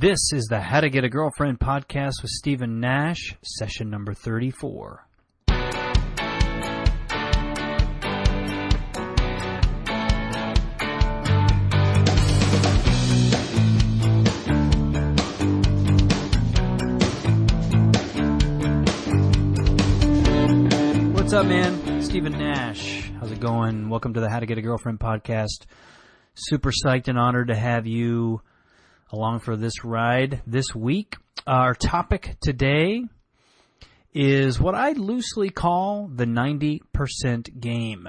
This is the How to Get a Girlfriend podcast with Stephen Nash, session number 34. What's up, man? Stephen Nash. How's it going? Welcome to the How to Get a Girlfriend podcast. Super psyched and honored to have you along for this ride this week. Our topic today is what I loosely call the 90% game.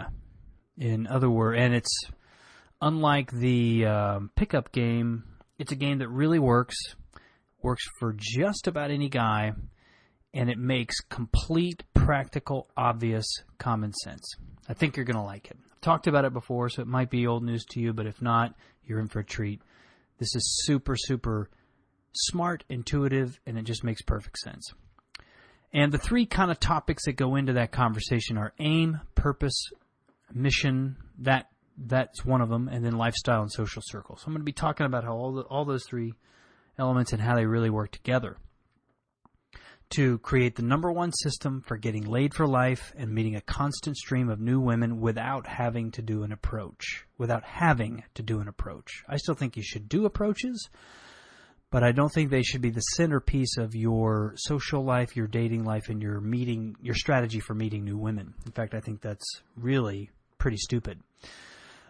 In other words, and it's unlike the um, pickup game, it's a game that really works, works for just about any guy, and it makes complete, practical, obvious common sense. I think you're going to like it. I've talked about it before, so it might be old news to you, but if not, you're in for a treat. This is super, super smart, intuitive, and it just makes perfect sense. And the three kind of topics that go into that conversation are aim, purpose, mission. That that's one of them, and then lifestyle and social circle. So I'm going to be talking about how all the, all those three elements and how they really work together to create the number one system for getting laid for life and meeting a constant stream of new women without having to do an approach. Without having to do an approach. I still think you should do approaches, but I don't think they should be the centerpiece of your social life, your dating life, and your meeting, your strategy for meeting new women. In fact, I think that's really pretty stupid.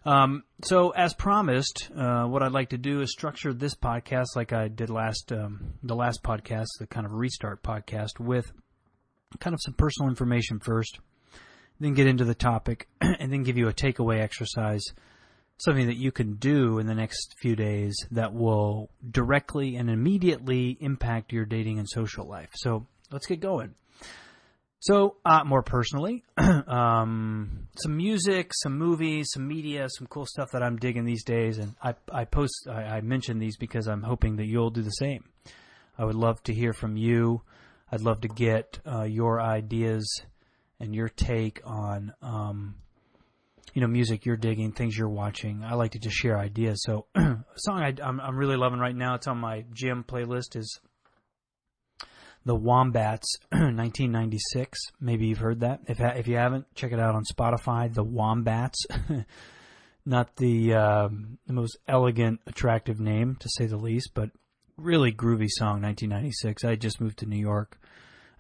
Um, so, as promised, uh, what I'd like to do is structure this podcast like I did last um, the last podcast, the kind of restart podcast, with kind of some personal information first, then get into the topic, and then give you a takeaway exercise, something that you can do in the next few days that will directly and immediately impact your dating and social life. So, let's get going. So, uh, more personally, um, some music, some movies, some media, some cool stuff that I'm digging these days, and I, I post, I, I mention these because I'm hoping that you'll do the same. I would love to hear from you. I'd love to get uh, your ideas and your take on, um, you know, music you're digging, things you're watching. I like to just share ideas. So, a song I, I'm, I'm really loving right now. It's on my gym playlist. Is the Wombats, 1996. Maybe you've heard that. If if you haven't, check it out on Spotify. The Wombats, not the uh, the most elegant, attractive name to say the least, but really groovy song. 1996. I just moved to New York.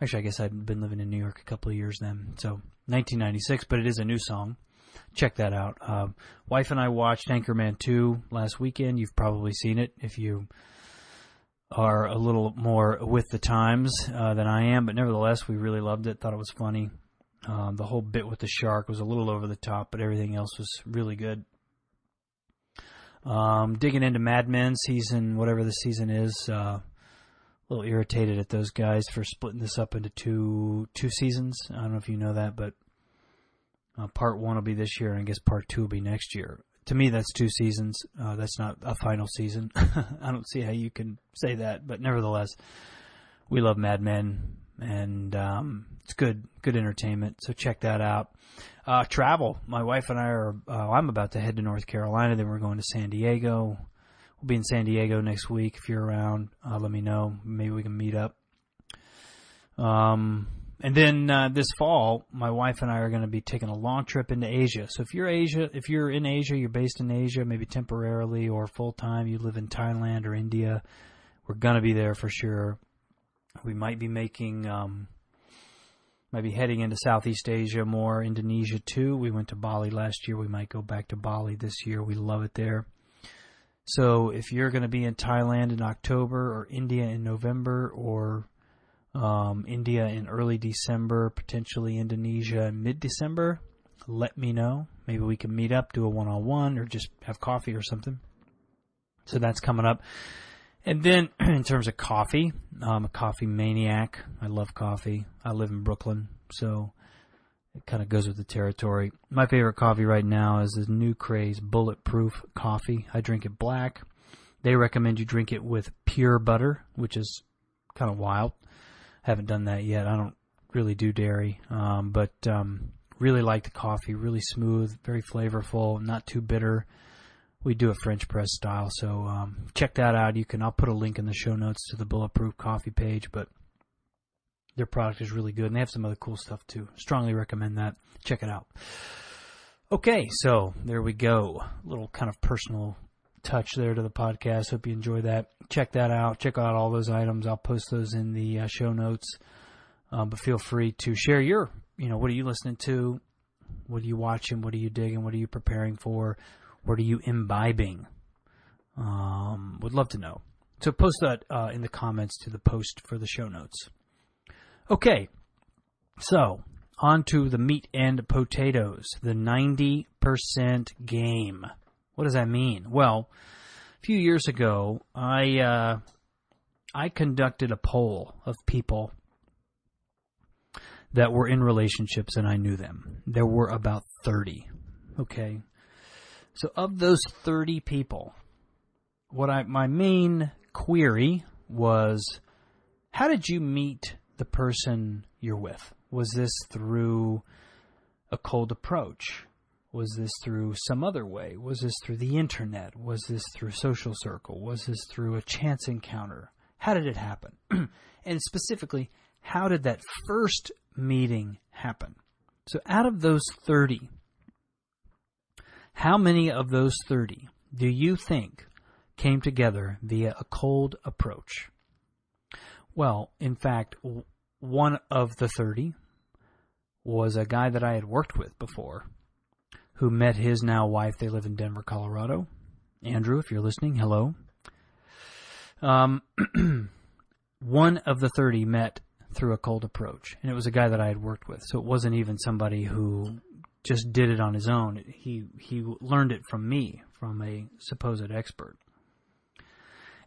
Actually, I guess I'd been living in New York a couple of years then. So 1996, but it is a new song. Check that out. Uh, wife and I watched Anchorman 2 last weekend. You've probably seen it if you are a little more with the times uh, than I am, but nevertheless, we really loved it. Thought it was funny. Um, the whole bit with the shark was a little over the top, but everything else was really good. Um, digging into Mad Men season, whatever the season is, uh, a little irritated at those guys for splitting this up into two two seasons. I don't know if you know that, but uh, part one will be this year, and I guess part two will be next year to me, that's two seasons. Uh, that's not a final season. I don't see how you can say that, but nevertheless, we love Mad Men, and um, it's good, good entertainment. So check that out. Uh, travel. My wife and I are. Uh, I'm about to head to North Carolina. Then we're going to San Diego. We'll be in San Diego next week. If you're around, uh, let me know. Maybe we can meet up. Um, and then uh, this fall, my wife and I are going to be taking a long trip into Asia. So if you're Asia, if you're in Asia, you're based in Asia, maybe temporarily or full time, you live in Thailand or India, we're going to be there for sure. We might be making, um, might be heading into Southeast Asia more, Indonesia too. We went to Bali last year. We might go back to Bali this year. We love it there. So if you're going to be in Thailand in October or India in November or um, India in early December, potentially Indonesia in mid December, let me know. Maybe we can meet up, do a one on one, or just have coffee or something. So that's coming up. And then in terms of coffee, I'm a coffee maniac. I love coffee. I live in Brooklyn, so it kind of goes with the territory. My favorite coffee right now is this new craze bulletproof coffee. I drink it black. They recommend you drink it with pure butter, which is kind of wild haven't done that yet. I don't really do dairy, um, but um, really like the coffee. Really smooth, very flavorful, not too bitter. we do a French press style. So um, check that out. You can. I'll put a link in the show notes to the Bulletproof Coffee page, but their product is really good, and they have some other cool stuff too. Strongly recommend that. Check it out. Okay, so there we go. Little kind of personal touch there to the podcast. Hope you enjoy that. Check that out. Check out all those items. I'll post those in the uh, show notes. Um, but feel free to share your, you know, what are you listening to? What are you watching? What are you digging? What are you preparing for? What are you imbibing? Um, would love to know. So post that uh, in the comments to the post for the show notes. Okay, so on to the meat and potatoes, the 90% game. What does that mean? Well, a few years ago, I uh, I conducted a poll of people that were in relationships and I knew them. There were about 30. Okay. So of those 30 people, what I my main query was how did you meet the person you're with? Was this through a cold approach? Was this through some other way? Was this through the internet? Was this through social circle? Was this through a chance encounter? How did it happen? and specifically, how did that first meeting happen? So out of those 30, how many of those 30 do you think came together via a cold approach? Well, in fact, one of the 30 was a guy that I had worked with before who met his now wife. They live in Denver, Colorado. Andrew, if you're listening, hello. Um, one of the 30 met through a cold approach, and it was a guy that I had worked with. So it wasn't even somebody who just did it on his own. He he learned it from me, from a supposed expert.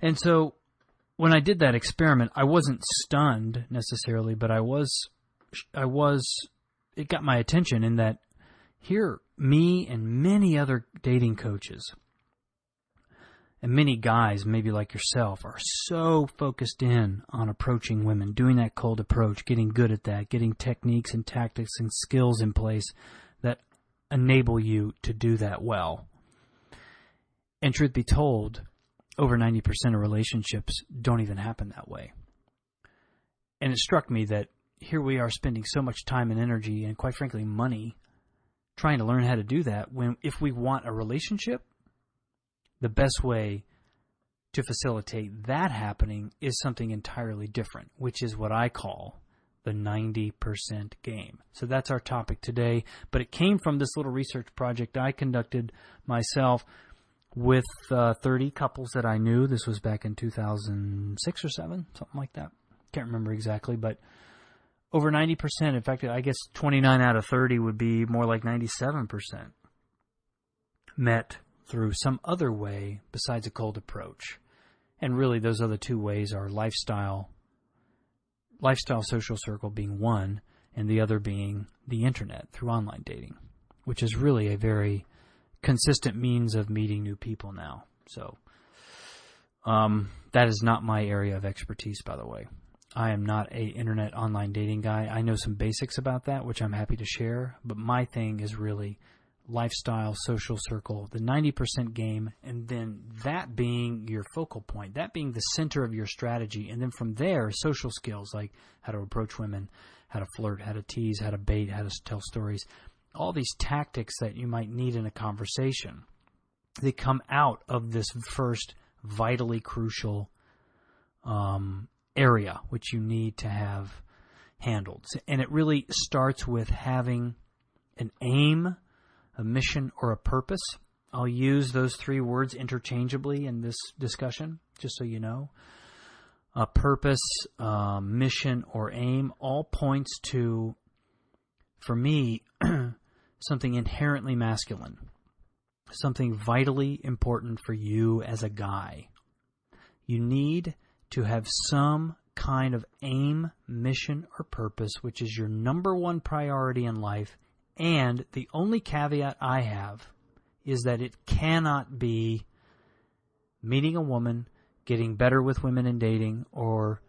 And so when I did that experiment, I wasn't stunned necessarily, but I was, I was, it got my attention in that here, me and many other dating coaches and many guys, maybe like yourself, are so focused in on approaching women, doing that cold approach, getting good at that, getting techniques and tactics and skills in place that enable you to do that well. And truth be told, over 90% of relationships don't even happen that way. And it struck me that here we are spending so much time and energy and quite frankly money trying to learn how to do that when if we want a relationship the best way to facilitate that happening is something entirely different which is what I call the 90% game. So that's our topic today, but it came from this little research project I conducted myself with uh, 30 couples that I knew. This was back in 2006 or 7, something like that. Can't remember exactly, but over 90%. In fact, I guess 29 out of 30 would be more like 97% met through some other way besides a cold approach. And really, those other two ways are lifestyle, lifestyle social circle being one, and the other being the internet through online dating, which is really a very consistent means of meeting new people now. So, um, that is not my area of expertise, by the way. I am not a internet online dating guy. I know some basics about that, which I'm happy to share. But my thing is really lifestyle, social circle, the 90% game, and then that being your focal point, that being the center of your strategy. And then from there, social skills like how to approach women, how to flirt, how to tease, how to bait, how to tell stories all these tactics that you might need in a conversation. They come out of this first vitally crucial um, area, which you need to have handled. And it really starts with having an aim, a mission, or a purpose. I'll use those three words interchangeably in this discussion, just so you know. A purpose, mission, or aim all points to, for me, something inherently masculine, something vitally important for you as a guy. You need to have some kind of aim, mission, or purpose, which is your number one priority in life. And the only caveat I have is that it cannot be meeting a woman, getting better with women in dating, or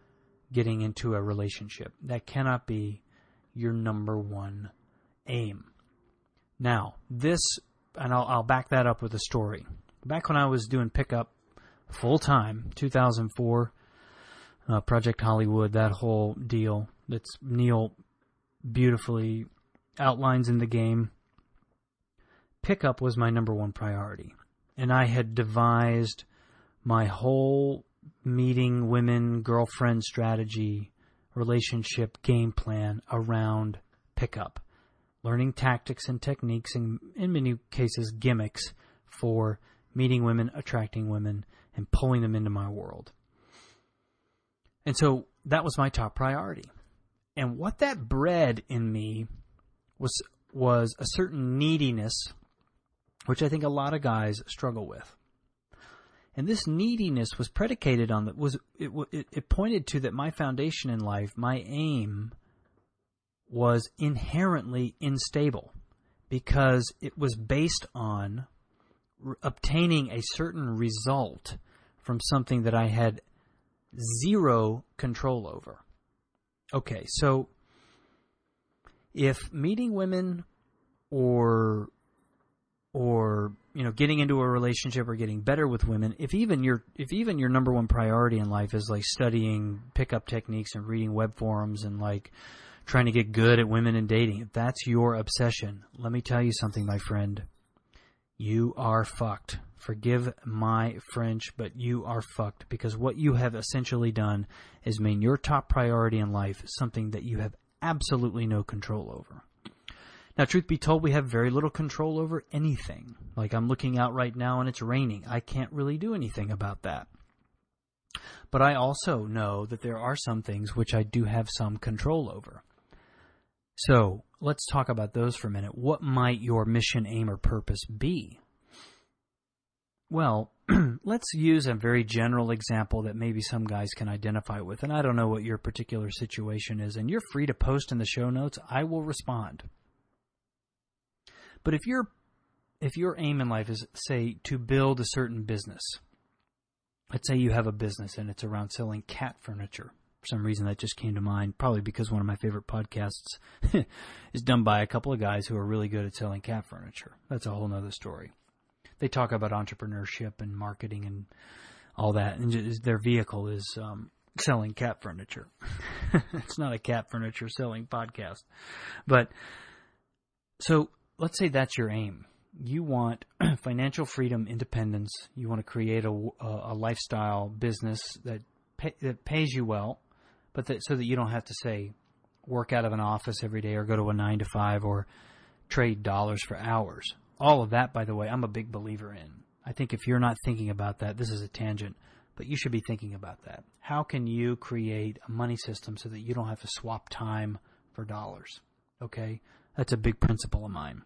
getting into a relationship. That cannot be your number one aim. Now, this, and I'll, I'll back that up with a story. Back when I was doing pickup full time, 2004, uh, Project Hollywood, that whole deal that's Neil beautifully outlines in the game. Pickup was my number one priority. And I had devised my whole meeting women, girlfriend strategy, relationship game plan around pickup. Learning tactics and techniques, and in many cases, gimmicks for meeting women, attracting women, and pulling them into my world. And so that was my top priority. And what that bred in me was was a certain neediness, which I think a lot of guys struggle with. And this neediness was predicated on that was it, it, it pointed to that my foundation in life, my aim, was inherently unstable because it was based on obtaining a certain result from something that I had zero control over. Okay, so if meeting women or or you know getting into a relationship or getting better with women if even your if even your number one priority in life is like studying pickup techniques and reading web forums and like trying to get good at women and dating if that's your obsession let me tell you something my friend you are fucked. Forgive my French, but you are fucked because what you have essentially done is made your top priority in life something that you have absolutely no control over. Now, truth be told, we have very little control over anything. Like I'm looking out right now and it's raining. I can't really do anything about that. But I also know that there are some things which I do have some control over. So let's talk about those for a minute. What might your mission, aim, or purpose be? Well, let's use a very general example that maybe some guys can identify with. And I don't know what your particular situation is, and you're free to post in the show notes. I will respond. But if your if your aim in life is say to build a certain business, let's say you have a business and it's around selling cat furniture for some reason that just came to mind, probably because one of my favorite podcasts is done by a couple of guys who are really good at selling cat furniture. That's a whole nother story. They talk about entrepreneurship and marketing and all that, and their vehicle is um, selling cat furniture. it's not a cat furniture selling podcast, but so let's say that's your aim. You want financial freedom, independence. You want to create a, a lifestyle business that pay, that pays you well, but that, so that you don't have to say work out of an office every day or go to a nine to five or trade dollars for hours. All of that, by the way, I'm a big believer in. I think if you're not thinking about that, this is a tangent, but you should be thinking about that. How can you create a money system so that you don't have to swap time for dollars? Okay? That's a big principle of mine.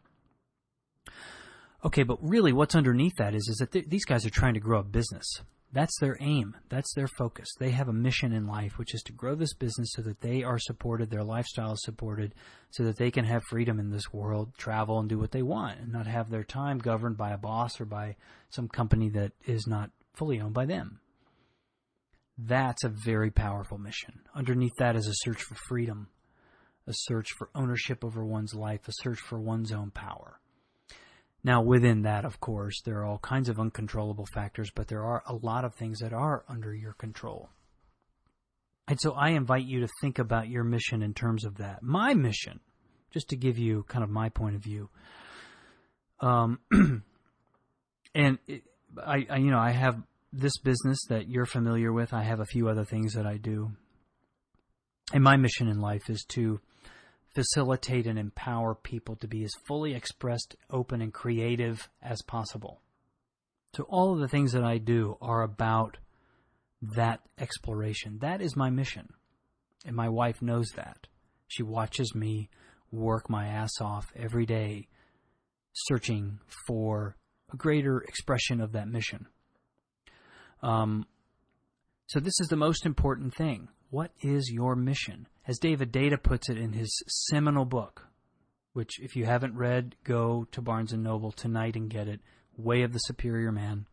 Okay, but really what's underneath that is, is that th- these guys are trying to grow a business. That's their aim. That's their focus. They have a mission in life, which is to grow this business so that they are supported, their lifestyle is supported, so that they can have freedom in this world, travel and do what they want, and not have their time governed by a boss or by some company that is not fully owned by them. That's a very powerful mission. Underneath that is a search for freedom, a search for ownership over one's life, a search for one's own power. Now, within that, of course, there are all kinds of uncontrollable factors, but there are a lot of things that are under your control. And so I invite you to think about your mission in terms of that. My mission, just to give you kind of my point of view. Um, and it, I, I, you know, I have this business that you're familiar with. I have a few other things that I do. And my mission in life is to facilitate and empower people to be as fully expressed, open, and creative as possible. So, all of the things that I do are about that exploration. That is my mission. And my wife knows that. She watches me work my ass off every day, searching for a greater expression of that mission. Um, so, this is the most important thing. What is your mission? As David Deida puts it in his seminal book, which if you haven't read, go to Barnes and Noble tonight and get it, Way of the Superior Man.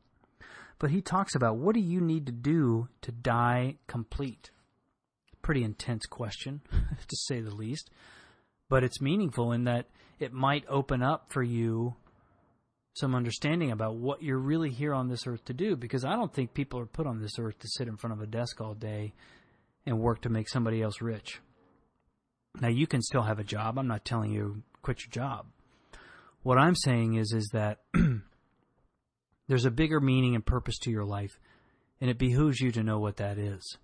But he talks about what do you need to do to die complete? Pretty intense question, to say the least. But it's meaningful in that it might open up for you some understanding about what you're really here on this earth to do because I don't think people are put on this earth to sit in front of a desk all day and work to make somebody else rich. Now you can still have a job. I'm not telling you quit your job. What I'm saying is is that there's a bigger meaning and purpose to your life and it behooves you to know what that is.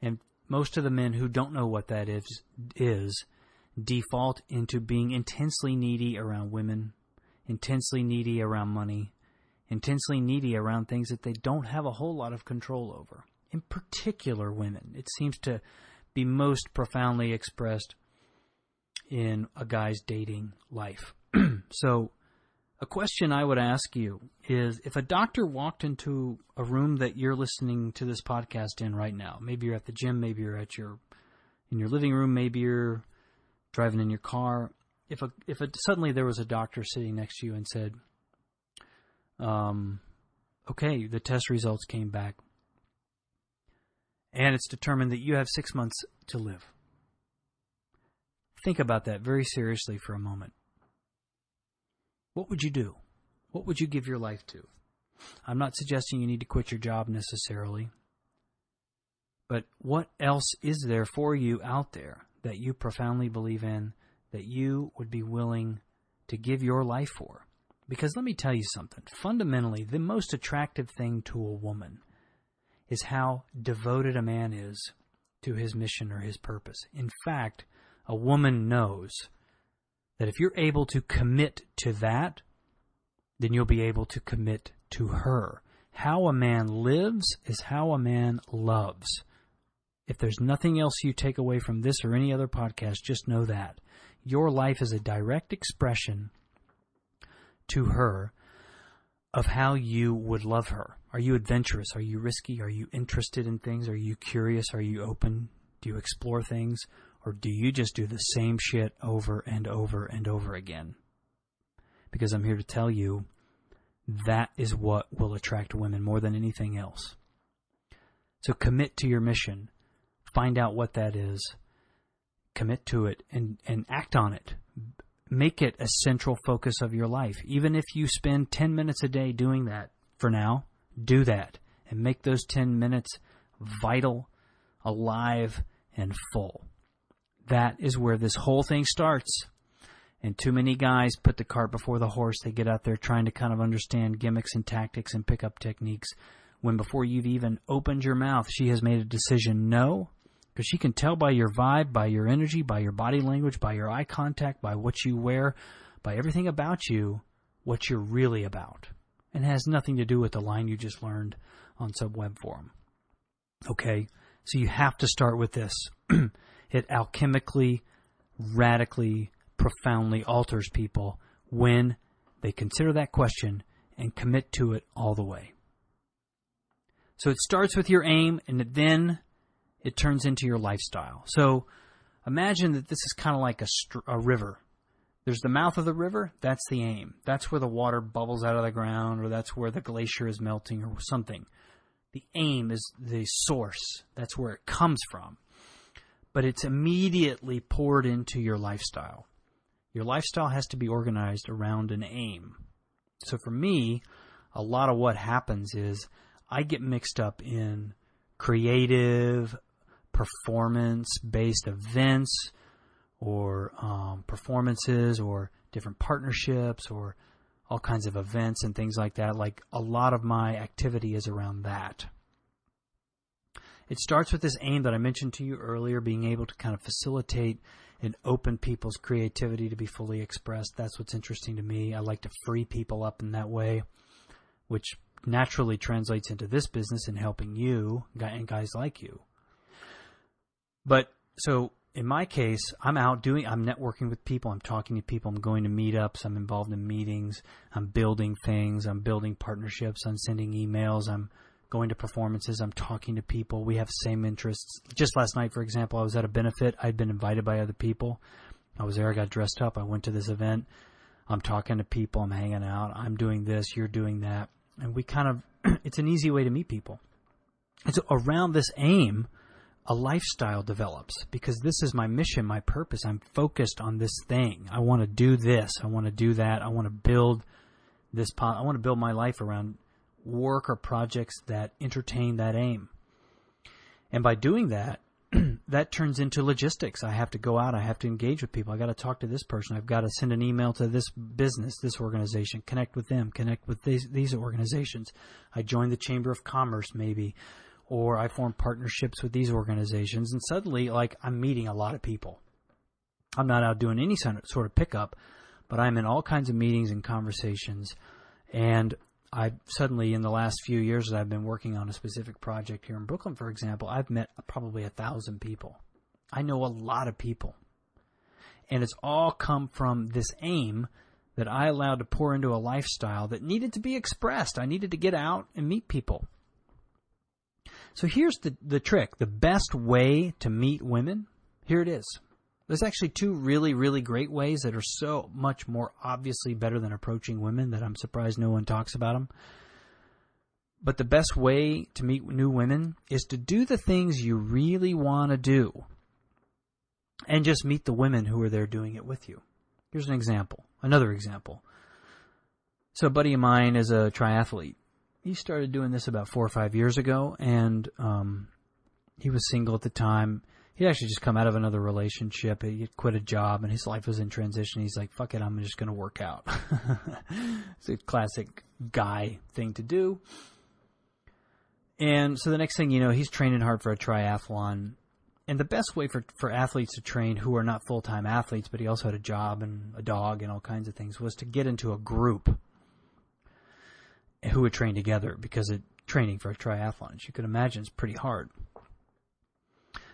And most of the men who don't know what that is is default into being intensely needy around women, intensely needy around money, intensely needy around things that they don't have a whole lot of control over. In particular, women. It seems to be most profoundly expressed in a guy's dating life. so, a question I would ask you is if a doctor walked into a room that you're listening to this podcast in right now, maybe you're at the gym, maybe you're at your in your living room, maybe you're driving in your car, if a if a, suddenly there was a doctor sitting next to you and said, um, "Okay, the test results came back, and it's determined that you have six months to live." Think about that very seriously for a moment. What would you do? What would you give your life to? I'm not suggesting you need to quit your job necessarily. But what else is there for you out there that you profoundly believe in that you would be willing to give your life for. Because let me tell you something. Fundamentally, the most attractive thing to a woman is how devoted a man is to his mission or his purpose. In fact, a woman knows that if you're able to commit to that, then you'll be able to commit to her. How a man lives is how a man loves. If there's nothing else you take away from this or any other podcast, just know that. Your life is a direct expression to her of how you would love her. Are you adventurous? Are you risky? Are you interested in things? Are you curious? Are you open? Do you explore things? Or do you just do the same shit over and over and over again? Because I'm here to tell you that is what will attract women more than anything else. So commit to your mission. Find out what that is. Commit to it and, and act on it. Make it a central focus of your life. Even if you spend 10 minutes a day doing that for now, do that and make those 10 minutes vital, alive, and full. That is where this whole thing starts. And too many guys put the cart before the horse. They get out there trying to kind of understand gimmicks and tactics and pick up techniques when before you've even opened your mouth, she has made a decision no, because she can tell by your vibe, by your energy, by your body language, by your eye contact, by what you wear, by everything about you, what you're really about. And has nothing to do with the line you just learned on Subweb Forum. Okay? So you have to start with this. it alchemically, radically, profoundly alters people when they consider that question and commit to it all the way. So it starts with your aim and then it turns into your lifestyle. So imagine that this is kind of like a, str- a river. There's the mouth of the river, that's the aim. That's where the water bubbles out of the ground, or that's where the glacier is melting, or something. The aim is the source, that's where it comes from. But it's immediately poured into your lifestyle. Your lifestyle has to be organized around an aim. So for me, a lot of what happens is I get mixed up in creative, performance based events or um, performances or different partnerships or all kinds of events and things like that. Like a lot of my activity is around that. It starts with this aim that I mentioned to you earlier, being able to kind of facilitate and open people's creativity to be fully expressed. That's what's interesting to me. I like to free people up in that way, which naturally translates into this business and helping you and guys like you. But so in my case, I'm out doing, I'm networking with people, I'm talking to people, I'm going to meetups, I'm involved in meetings, I'm building things, I'm building partnerships, I'm sending emails, I'm going to performances, I'm talking to people. We have same interests. Just last night, for example, I was at a benefit. I'd been invited by other people. I was there, I got dressed up, I went to this event. I'm talking to people, I'm hanging out, I'm doing this, you're doing that. And we kind of, it's an easy way to meet people. So around this aim, a lifestyle develops because this is my mission, my purpose. I'm focused on this thing. I want to do this. I want to do that. I want to build this po- I want to build my life around work or projects that entertain that aim. And by doing that, that turns into logistics. I have to go out. I have to engage with people. I got to talk to this person. I've got to send an email to this business, this organization, connect with them, connect with these, these organizations. I join the Chamber of Commerce maybe, or I form partnerships with these organizations. And suddenly, like, I'm meeting a lot of people. I'm not out doing any sort of pickup, but I'm in all kinds of meetings and conversations. And I suddenly, in the last few years that I've been working on a specific project here in Brooklyn, for example, I've met probably a thousand people. I know a lot of people. And it's all come from this aim that I allowed to pour into a lifestyle that needed to be expressed. I needed to get out and meet people. So here's the, the trick. The best way to meet women, here it is. There's actually two really, really great ways that are so much more obviously better than approaching women that I'm surprised no one talks about them. But the best way to meet new women is to do the things you really want to do and just meet the women who are there doing it with you. Here's an example, another example. So, a buddy of mine is a triathlete. He started doing this about four or five years ago, and um, he was single at the time He'd actually just come out of another relationship. He quit a job and his life was in transition. He's like, fuck it, I'm just going to work out. it's a classic guy thing to do. And so the next thing you know, he's training hard for a triathlon. And the best way for, for athletes to train who are not full time athletes, but he also had a job and a dog and all kinds of things, was to get into a group who would train together because it, training for a triathlon, as you can imagine, is pretty hard.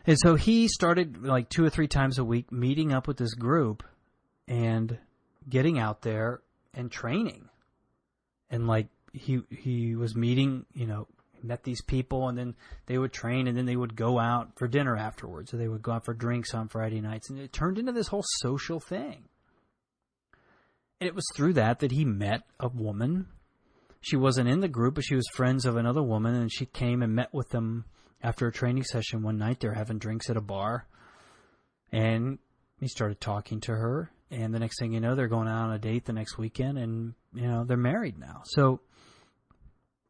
And so he started like two or three times a week meeting up with this group and getting out there and training. And like he he was meeting, you know, met these people and then they would train and then they would go out for dinner afterwards. So they would go out for drinks on Friday nights and it turned into this whole social thing. And it was through that that he met a woman. She wasn't in the group, but she was friends of another woman and she came and met with them after a training session one night, they're having drinks at a bar, and he started talking to her. And the next thing you know, they're going out on a date the next weekend, and you know they're married now. So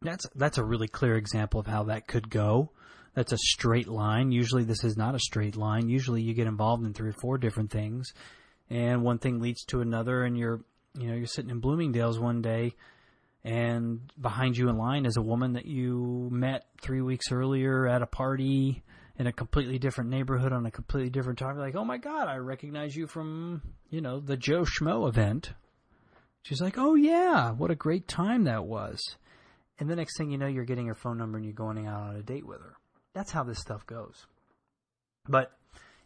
that's that's a really clear example of how that could go. That's a straight line. Usually, this is not a straight line. Usually, you get involved in three or four different things, and one thing leads to another, and you're you know you're sitting in Bloomingdale's one day and behind you in line is a woman that you met three weeks earlier at a party in a completely different neighborhood on a completely different time. Like, oh my God, I recognize you from, you know, the Joe Schmo event. She's like, oh yeah, what a great time that was. And the next thing you know, you're getting her phone number and you're going out on a date with her. That's how this stuff goes. But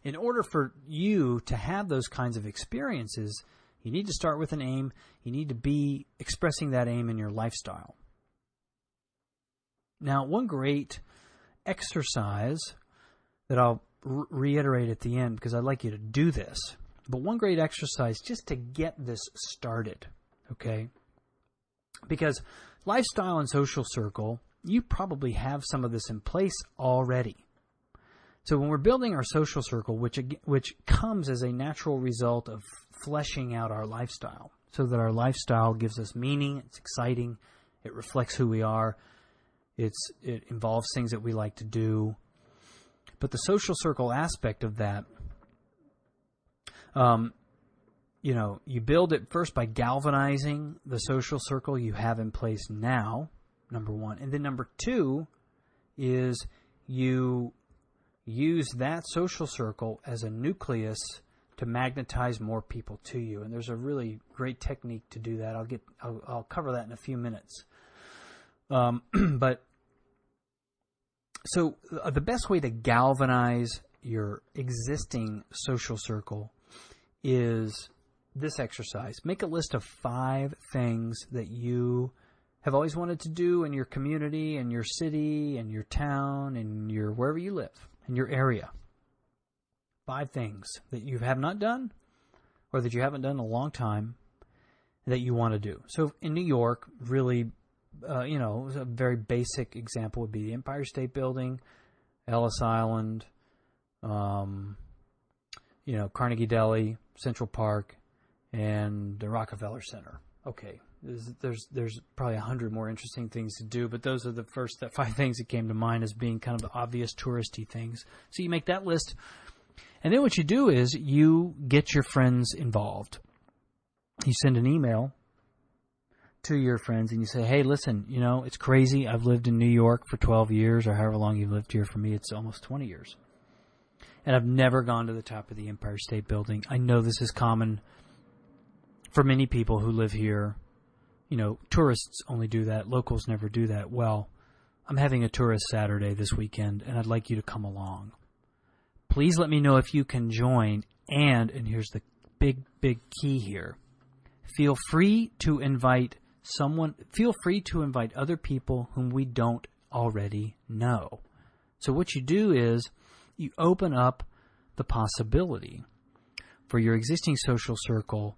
in order for you to have those kinds of experiences, you need to start with an aim. You need to be expressing that aim in your lifestyle. Now, one great exercise that I'll re- reiterate at the end because I'd like you to do this, but one great exercise just to get this started, okay? Because lifestyle and social circle, you probably have some of this in place already. So when we're building our social circle, which which comes as a natural result of fleshing out our lifestyle so that our lifestyle gives us meaning, it's exciting, it reflects who we are, it's it involves things that we like to do. But the social circle aspect of that um, you know, you build it first by galvanizing the social circle you have in place now, number one. And then number two is you use that social circle as a nucleus to magnetize more people to you. And there's a really great technique to do that. I'll get I'll, I'll cover that in a few minutes. Um, but so uh, the best way to galvanize your existing social circle is this exercise. Make a list of five things that you have always wanted to do in your community, in your city, in your town, in your wherever you live, in your area five things that you have not done or that you haven't done in a long time that you want to do. So in New York, really, uh, you know, a very basic example would be the Empire State Building, Ellis Island, um, you know, Carnegie Deli, Central Park, and the Rockefeller Center. Okay, There's there's, probably a hundred more interesting things to do, but those are the first five things that came to mind as being kind of the obvious touristy things. So you make that list, and then what you do is you get your friends involved. You send an email to your friends and you say, "Hey, listen, you know it's crazy. I've lived in New York for 12 years, or however long you've lived here. For me, it's almost 20 years." and I've never gone to the top of the Empire State Building. I know this is common for many people who live here you know, tourists only do that. Locals never do that. Well, I'm having a tourist Saturday this weekend, and I'd like you to come along. Please let me know if you can join. And, and here's the big, big key here feel free to invite someone, feel free to invite other people whom we don't already know. So, what you do is you open up the possibility for your existing social circle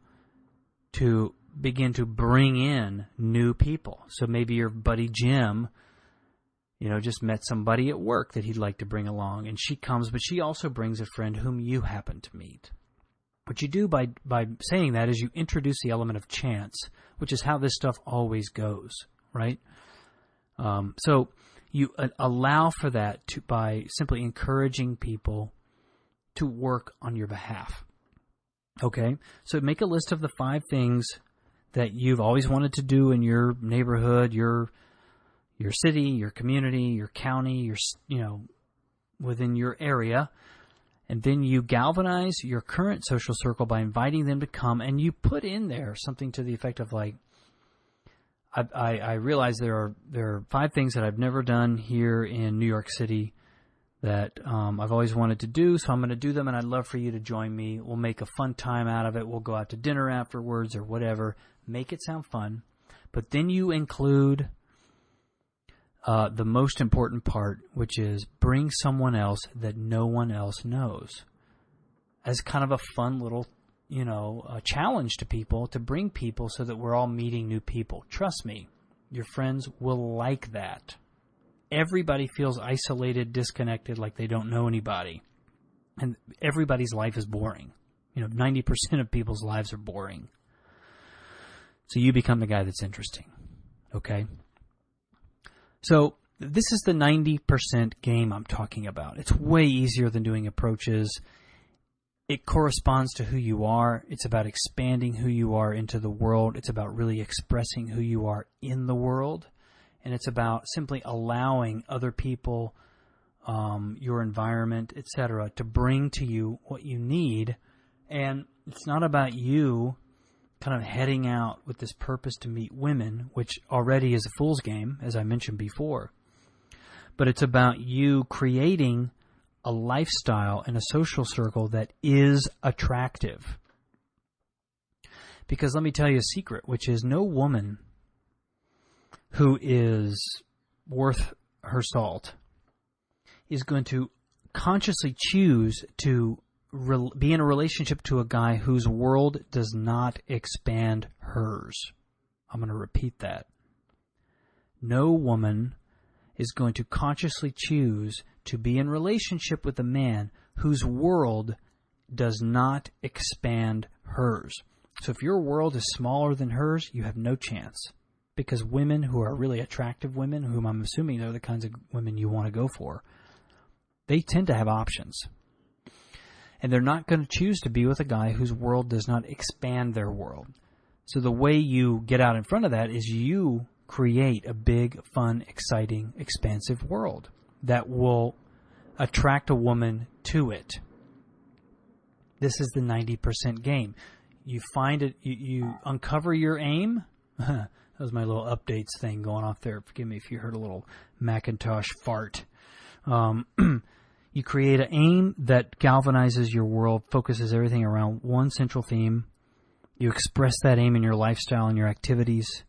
to begin to bring in new people. So maybe your buddy Jim, you know, just met somebody at work that he'd like to bring along, and she comes, but she also brings a friend whom you happen to meet. What you do by by saying that is you introduce the element of chance, which is how this stuff always goes, right? Um, so you uh, allow for that to by simply encouraging people to work on your behalf. Okay, so make a list of the five things that you've always wanted to do in your neighborhood, your your city, your community, your county, your you know within your area. And then you galvanize your current social circle by inviting them to come, and you put in there something to the effect of like, I, I, I realize there are there are five things that I've never done here in New York City that um, I've always wanted to do, so I'm going to do them, and I'd love for you to join me. We'll make a fun time out of it. We'll go out to dinner afterwards or whatever make it sound fun, but then you include uh, the most important part, which is bring someone else that no one else knows, as kind of a fun little, you know, challenge to people to bring people so that we're all meeting new people. Trust me, your friends will like that. Everybody feels isolated, disconnected, like they don't know anybody, and everybody's life is boring. You know, ninety percent of people's lives are boring. So you become the guy that's interesting. Okay? So this is the 90% game I'm talking about. It's way easier than doing approaches. It corresponds to who you are. It's about expanding who you are into the world. It's about really expressing who you are in the world. And it's about simply allowing other people, um, your environment, etc., to bring to you what you need. And it's not about you kind of heading out with this purpose to meet women, which already is a fool's game, as I mentioned before. But it's about you creating a lifestyle and a social circle that is attractive. Because let me tell you a secret, which is no woman who is worth her salt is going to consciously choose to re- be in a relationship to a guy whose world does not expand hers. I'm going to repeat that. No woman is going to consciously choose to be in relationship with a man whose world does not expand hers. So if your world is smaller than hers, you have no chance. Because women who are really attractive women, whom I'm assuming are the kinds of women you want to go for, they tend to have options and they're not going to choose to be with a guy whose world does not expand their world. So the way you get out in front of that is you create a big, fun, exciting, expansive world that will attract a woman to it. This is the 90% game. You find it, you, you uncover your aim. that was my little updates thing going off there. Forgive me if you heard a little Macintosh fart. Um, You create an aim that galvanizes your world, focuses everything around one central theme. You express that aim in your lifestyle and your activities.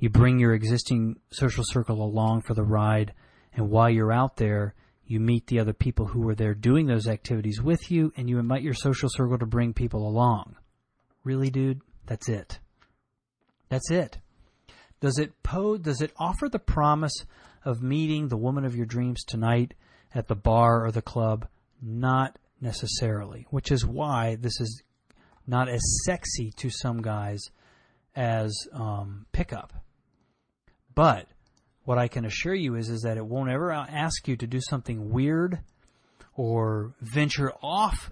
You bring your existing social circle along for the ride. And while you're out there, you meet the other people who are there doing those activities with you, and you invite your social circle to bring people along. Really, dude? That's it. That's it. Does it pose, does it offer the promise of meeting the woman of your dreams tonight at the bar or the club? Not necessarily, which is why this is not as sexy to some guys as um, pickup. But what I can assure you is is that it won't ever ask you to do something weird or venture off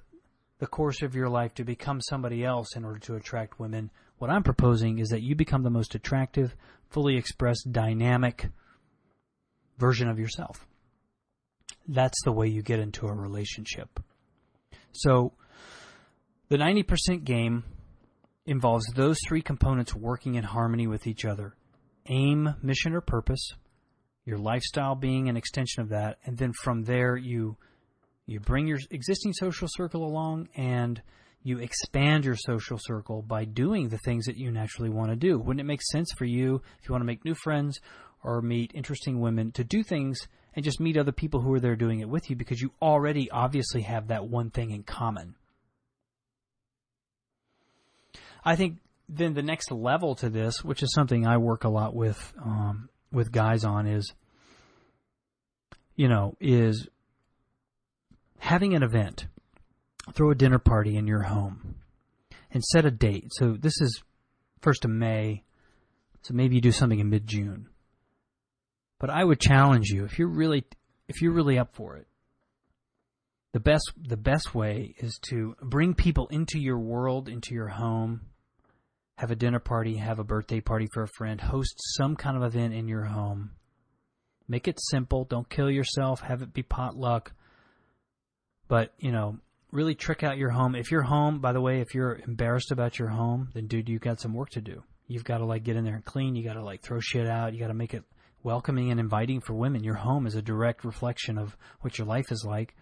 the course of your life to become somebody else in order to attract women. What I'm proposing is that you become the most attractive, fully expressed, dynamic version of yourself. That's the way you get into a relationship. So, the 90% game involves those three components working in harmony with each other aim, mission, or purpose, your lifestyle being an extension of that, and then from there you you bring your existing social circle along and you expand your social circle by doing the things that you naturally want to do. Wouldn't it make sense for you if you want to make new friends or meet interesting women to do things and just meet other people who are there doing it with you because you already obviously have that one thing in common? I think then the next level to this, which is something I work a lot with um, with guys on, is you know is having an event, throw a dinner party in your home, and set a date. So this is first of May, so maybe you do something in mid June. But I would challenge you if you're really if you're really up for it. The best the best way is to bring people into your world, into your home have a dinner party, have a birthday party for a friend, host some kind of event in your home. Make it simple. Don't kill yourself. Have it be potluck. But, you know, really trick out your home. If your home, by the way, if you're embarrassed about your home, then dude, you've got some work to do. You've got to like get in there and clean. You got to like throw shit out. You got to make it welcoming and inviting for women. Your home is a direct reflection of what your life is like.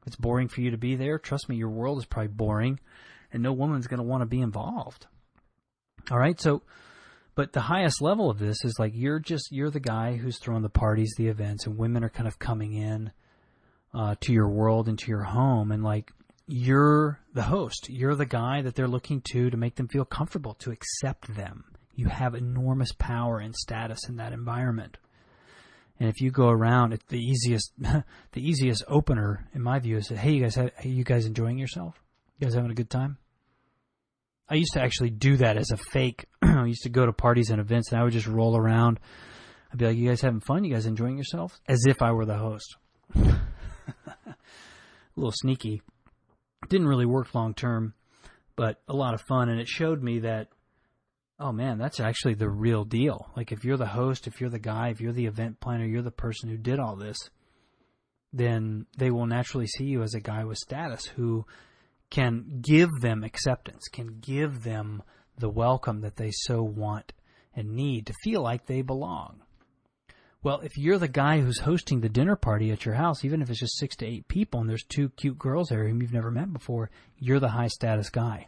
If it's boring for you to be there. Trust me, your world is probably boring and no woman's going to want to be involved. All right, so but the highest level of this is like you're just you're the guy who's throwing the parties, the events, and women are kind of coming in uh, to your world, and to your home, and like you're the host. You're the guy that they're looking to to make them feel comfortable, to accept them. You have enormous power and status in that environment. And if you go around, it's the easiest, the easiest opener, in my view, is that, hey, you guys, have, you guys enjoying yourself? You guys having a good time? I used to actually do that as a fake. I used to go to parties and events and I would just roll around. I'd be like, "You guys having fun? You guys enjoying yourselves?" As if I were the host. a little sneaky. Didn't really work long term, but a lot of fun, and it showed me that. Oh man, that's actually the real deal. Like if you're the host, if you're the guy, if you're the event planner, you're the person who did all this, then they will naturally see you as a guy with status who can give them acceptance, can give them the welcome that they so want and need to feel like they belong. Well, if you're the guy who's hosting the dinner party at your house, even if it's just six to eight people and there's two cute girls there whom you've never met before, you're the high status guy.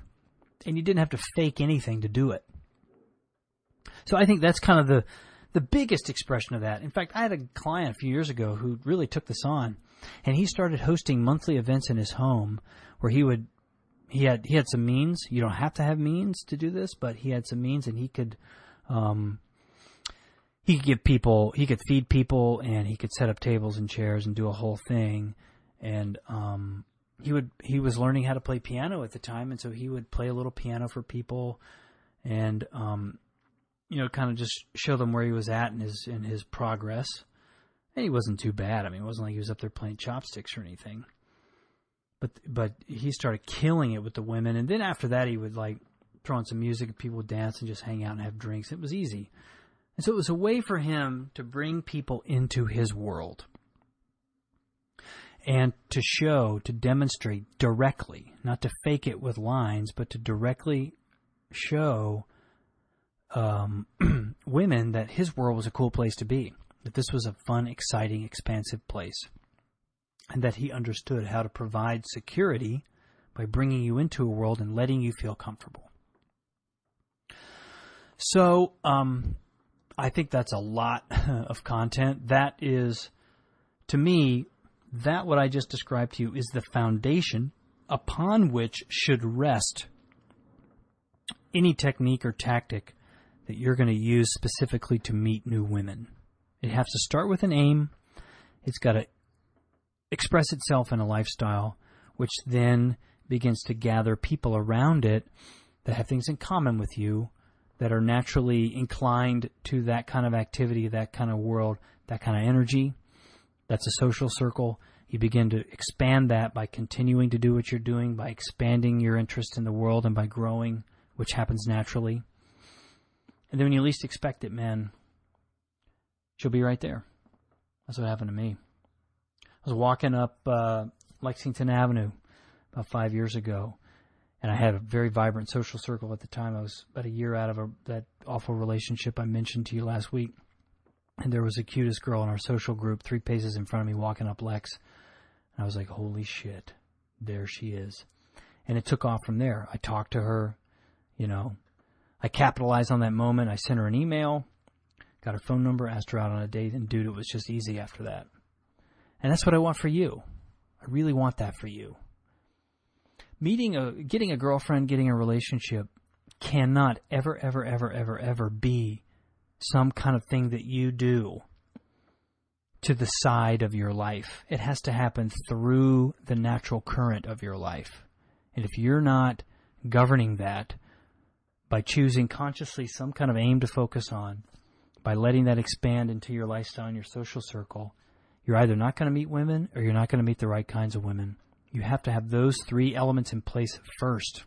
And you didn't have to fake anything to do it. So I think that's kind of the, the biggest expression of that. In fact, I had a client a few years ago who really took this on and he started hosting monthly events in his home where he would he had he had some means. You don't have to have means to do this, but he had some means, and he could um, he could give people he could feed people, and he could set up tables and chairs and do a whole thing. And um, he would he was learning how to play piano at the time, and so he would play a little piano for people, and um, you know, kind of just show them where he was at in his in his progress. And he wasn't too bad. I mean, it wasn't like he was up there playing chopsticks or anything but but he started killing it with the women, and then after that he would like throw on some music and people would dance and just hang out and have drinks. It was easy, and so it was a way for him to bring people into his world and to show, to demonstrate directly, not to fake it with lines, but to directly show um, women that his world was a cool place to be, that this was a fun, exciting, expansive place and that he understood how to provide security by bringing you into a world and letting you feel comfortable. So, um, I think that's a lot of content. That is, to me, that what I just described to you is the foundation upon which should rest any technique or tactic that you're going to use specifically to meet new women. It has to start with an aim. It's got to express itself in a lifestyle, which then begins to gather people around it that have things in common with you that are naturally inclined to that kind of activity, that kind of world, that kind of energy. That's a social circle. You begin to expand that by continuing to do what you're doing, by expanding your interest in the world, and by growing, which happens naturally. And then when you least expect it, man, she'll be right there. That's what happened to me. I was walking up uh, Lexington Avenue about five years ago, and I had a very vibrant social circle at the time. I was about a year out of a, that awful relationship I mentioned to you last week, and there was the cutest girl in our social group, three paces in front of me, walking up Lex, and I was like, "Holy shit, there she is!" And it took off from there. I talked to her, you know, I capitalized on that moment. I sent her an email, got her phone number, asked her out on a date, and dude, it was just easy after that. And that's what I want for you. I really want that for you. Meeting a, getting a girlfriend, getting a relationship cannot ever, ever, ever, ever, ever be some kind of thing that you do to the side of your life. It has to happen through the natural current of your life. And if you're not governing that, by choosing consciously some kind of aim to focus on, by letting that expand into your lifestyle and your social circle, you're either not going to meet women or you're not going to meet the right kinds of women. You have to have those three elements in place first.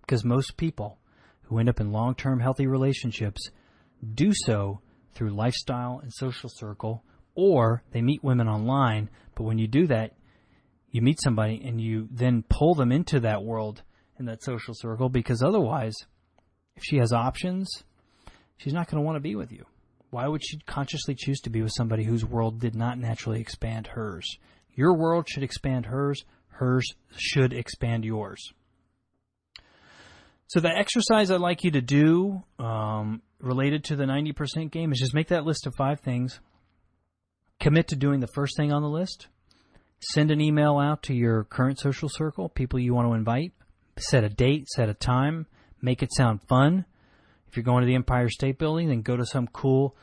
Because most people who end up in long term healthy relationships do so through lifestyle and social circle, or they meet women online. But when you do that, you meet somebody and you then pull them into that world in that social circle because otherwise, if she has options, she's not going to want to be with you. Why would she consciously choose to be with somebody whose world did not naturally expand hers? Your world should expand hers, hers should expand yours. So, the exercise I'd like you to do um, related to the 90% game is just make that list of five things, commit to doing the first thing on the list, send an email out to your current social circle, people you want to invite, set a date, set a time, make it sound fun. If you're going to the Empire State Building, then go to some cool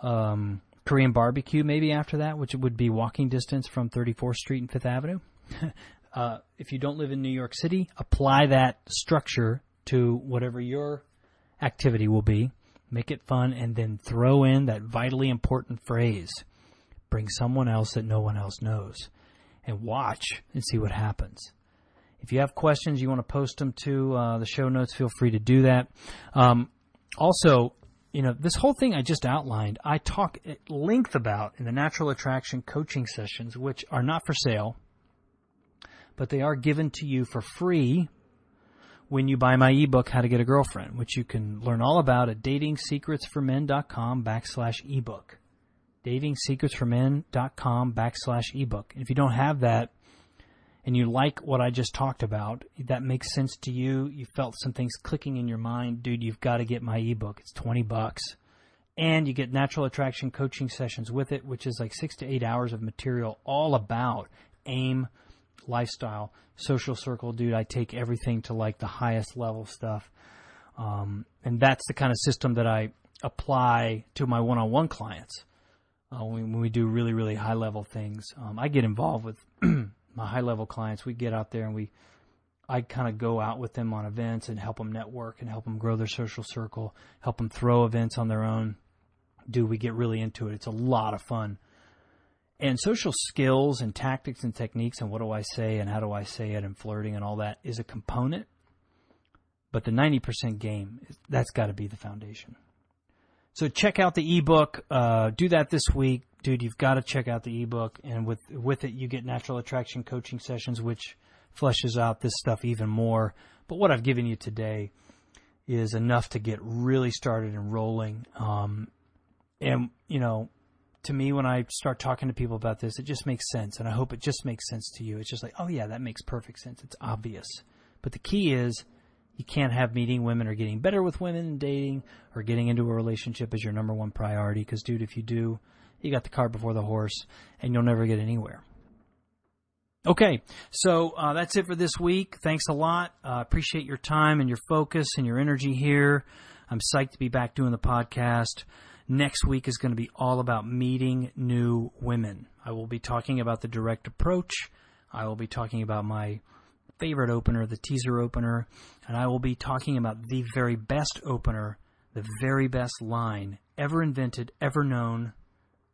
um, Korean barbecue maybe after that, which would be walking distance from 34th Street and Fifth Avenue. uh, if you don't live in New York City, apply that structure to whatever your activity will be. Make it fun and then throw in that vitally important phrase. Bring someone else that no one else knows and watch and see what happens. If you have questions, you want to post them to uh, the show notes, feel free to do that. Um, also, you know, this whole thing I just outlined, I talk at length about in the natural attraction coaching sessions, which are not for sale, but they are given to you for free when you buy my ebook, How to Get a Girlfriend, which you can learn all about at datingsecretsformen.com backslash ebook. Datingsecretsformen.com backslash ebook. If you don't have that, and you like what I just talked about, that makes sense to you, you felt some things clicking in your mind, dude, you've got to get my ebook. It's 20 bucks. And you get natural attraction coaching sessions with it, which is like six to eight hours of material all about aim, lifestyle, social circle. Dude, I take everything to like the highest level stuff. Um, and that's the kind of system that I apply to my one on one clients. Uh, when, we do really, really high level things, um, I get involved with my high level clients, we get out there and we, I kind of go out with them on events and help them network and help them grow their social circle, help them throw events on their own. Do we get really into it? It's a lot of fun. And social skills and tactics and techniques and what do I say and how do I say it and flirting and all that is a component. But the 90% game, that's got to be the foundation. So check out the ebook. Uh, do that this week dude, you've got to check out the ebook, and with with it, you get natural attraction coaching sessions, which fleshes out this stuff even more. But what I've given you today is enough to get really started and rolling. Um, and you know, to me, when I start talking to people about this, it just makes sense, and I hope it just makes sense to you. It's just like, oh yeah, that makes perfect sense. It's obvious. But the key is you can't have meeting women or getting better with women and dating or getting into a relationship as your number one priority. Because, dude, if you do, you got the cart before the horse, and you'll never get anywhere. Okay, so uh, that's it for this week. Thanks a lot. Uh, appreciate your time and your focus and your energy here. I'm psyched to be back doing the podcast. Next week is going to be all about meeting new women. I will be talking about the direct approach. I will be talking about my favorite opener, the teaser opener, and I will be talking about the very best opener, the very best line ever invented, ever known,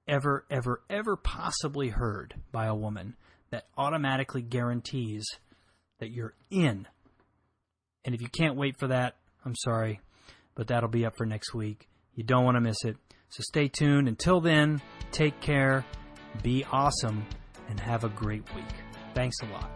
ever, ever, ever possibly heard by a woman that automatically guarantees that you're in. And if you can't wait for that, I'm sorry, but that'll be up for next week. You don't want to miss it. So stay tuned. Until then, take care, be awesome, and have a great week. Thanks a lot.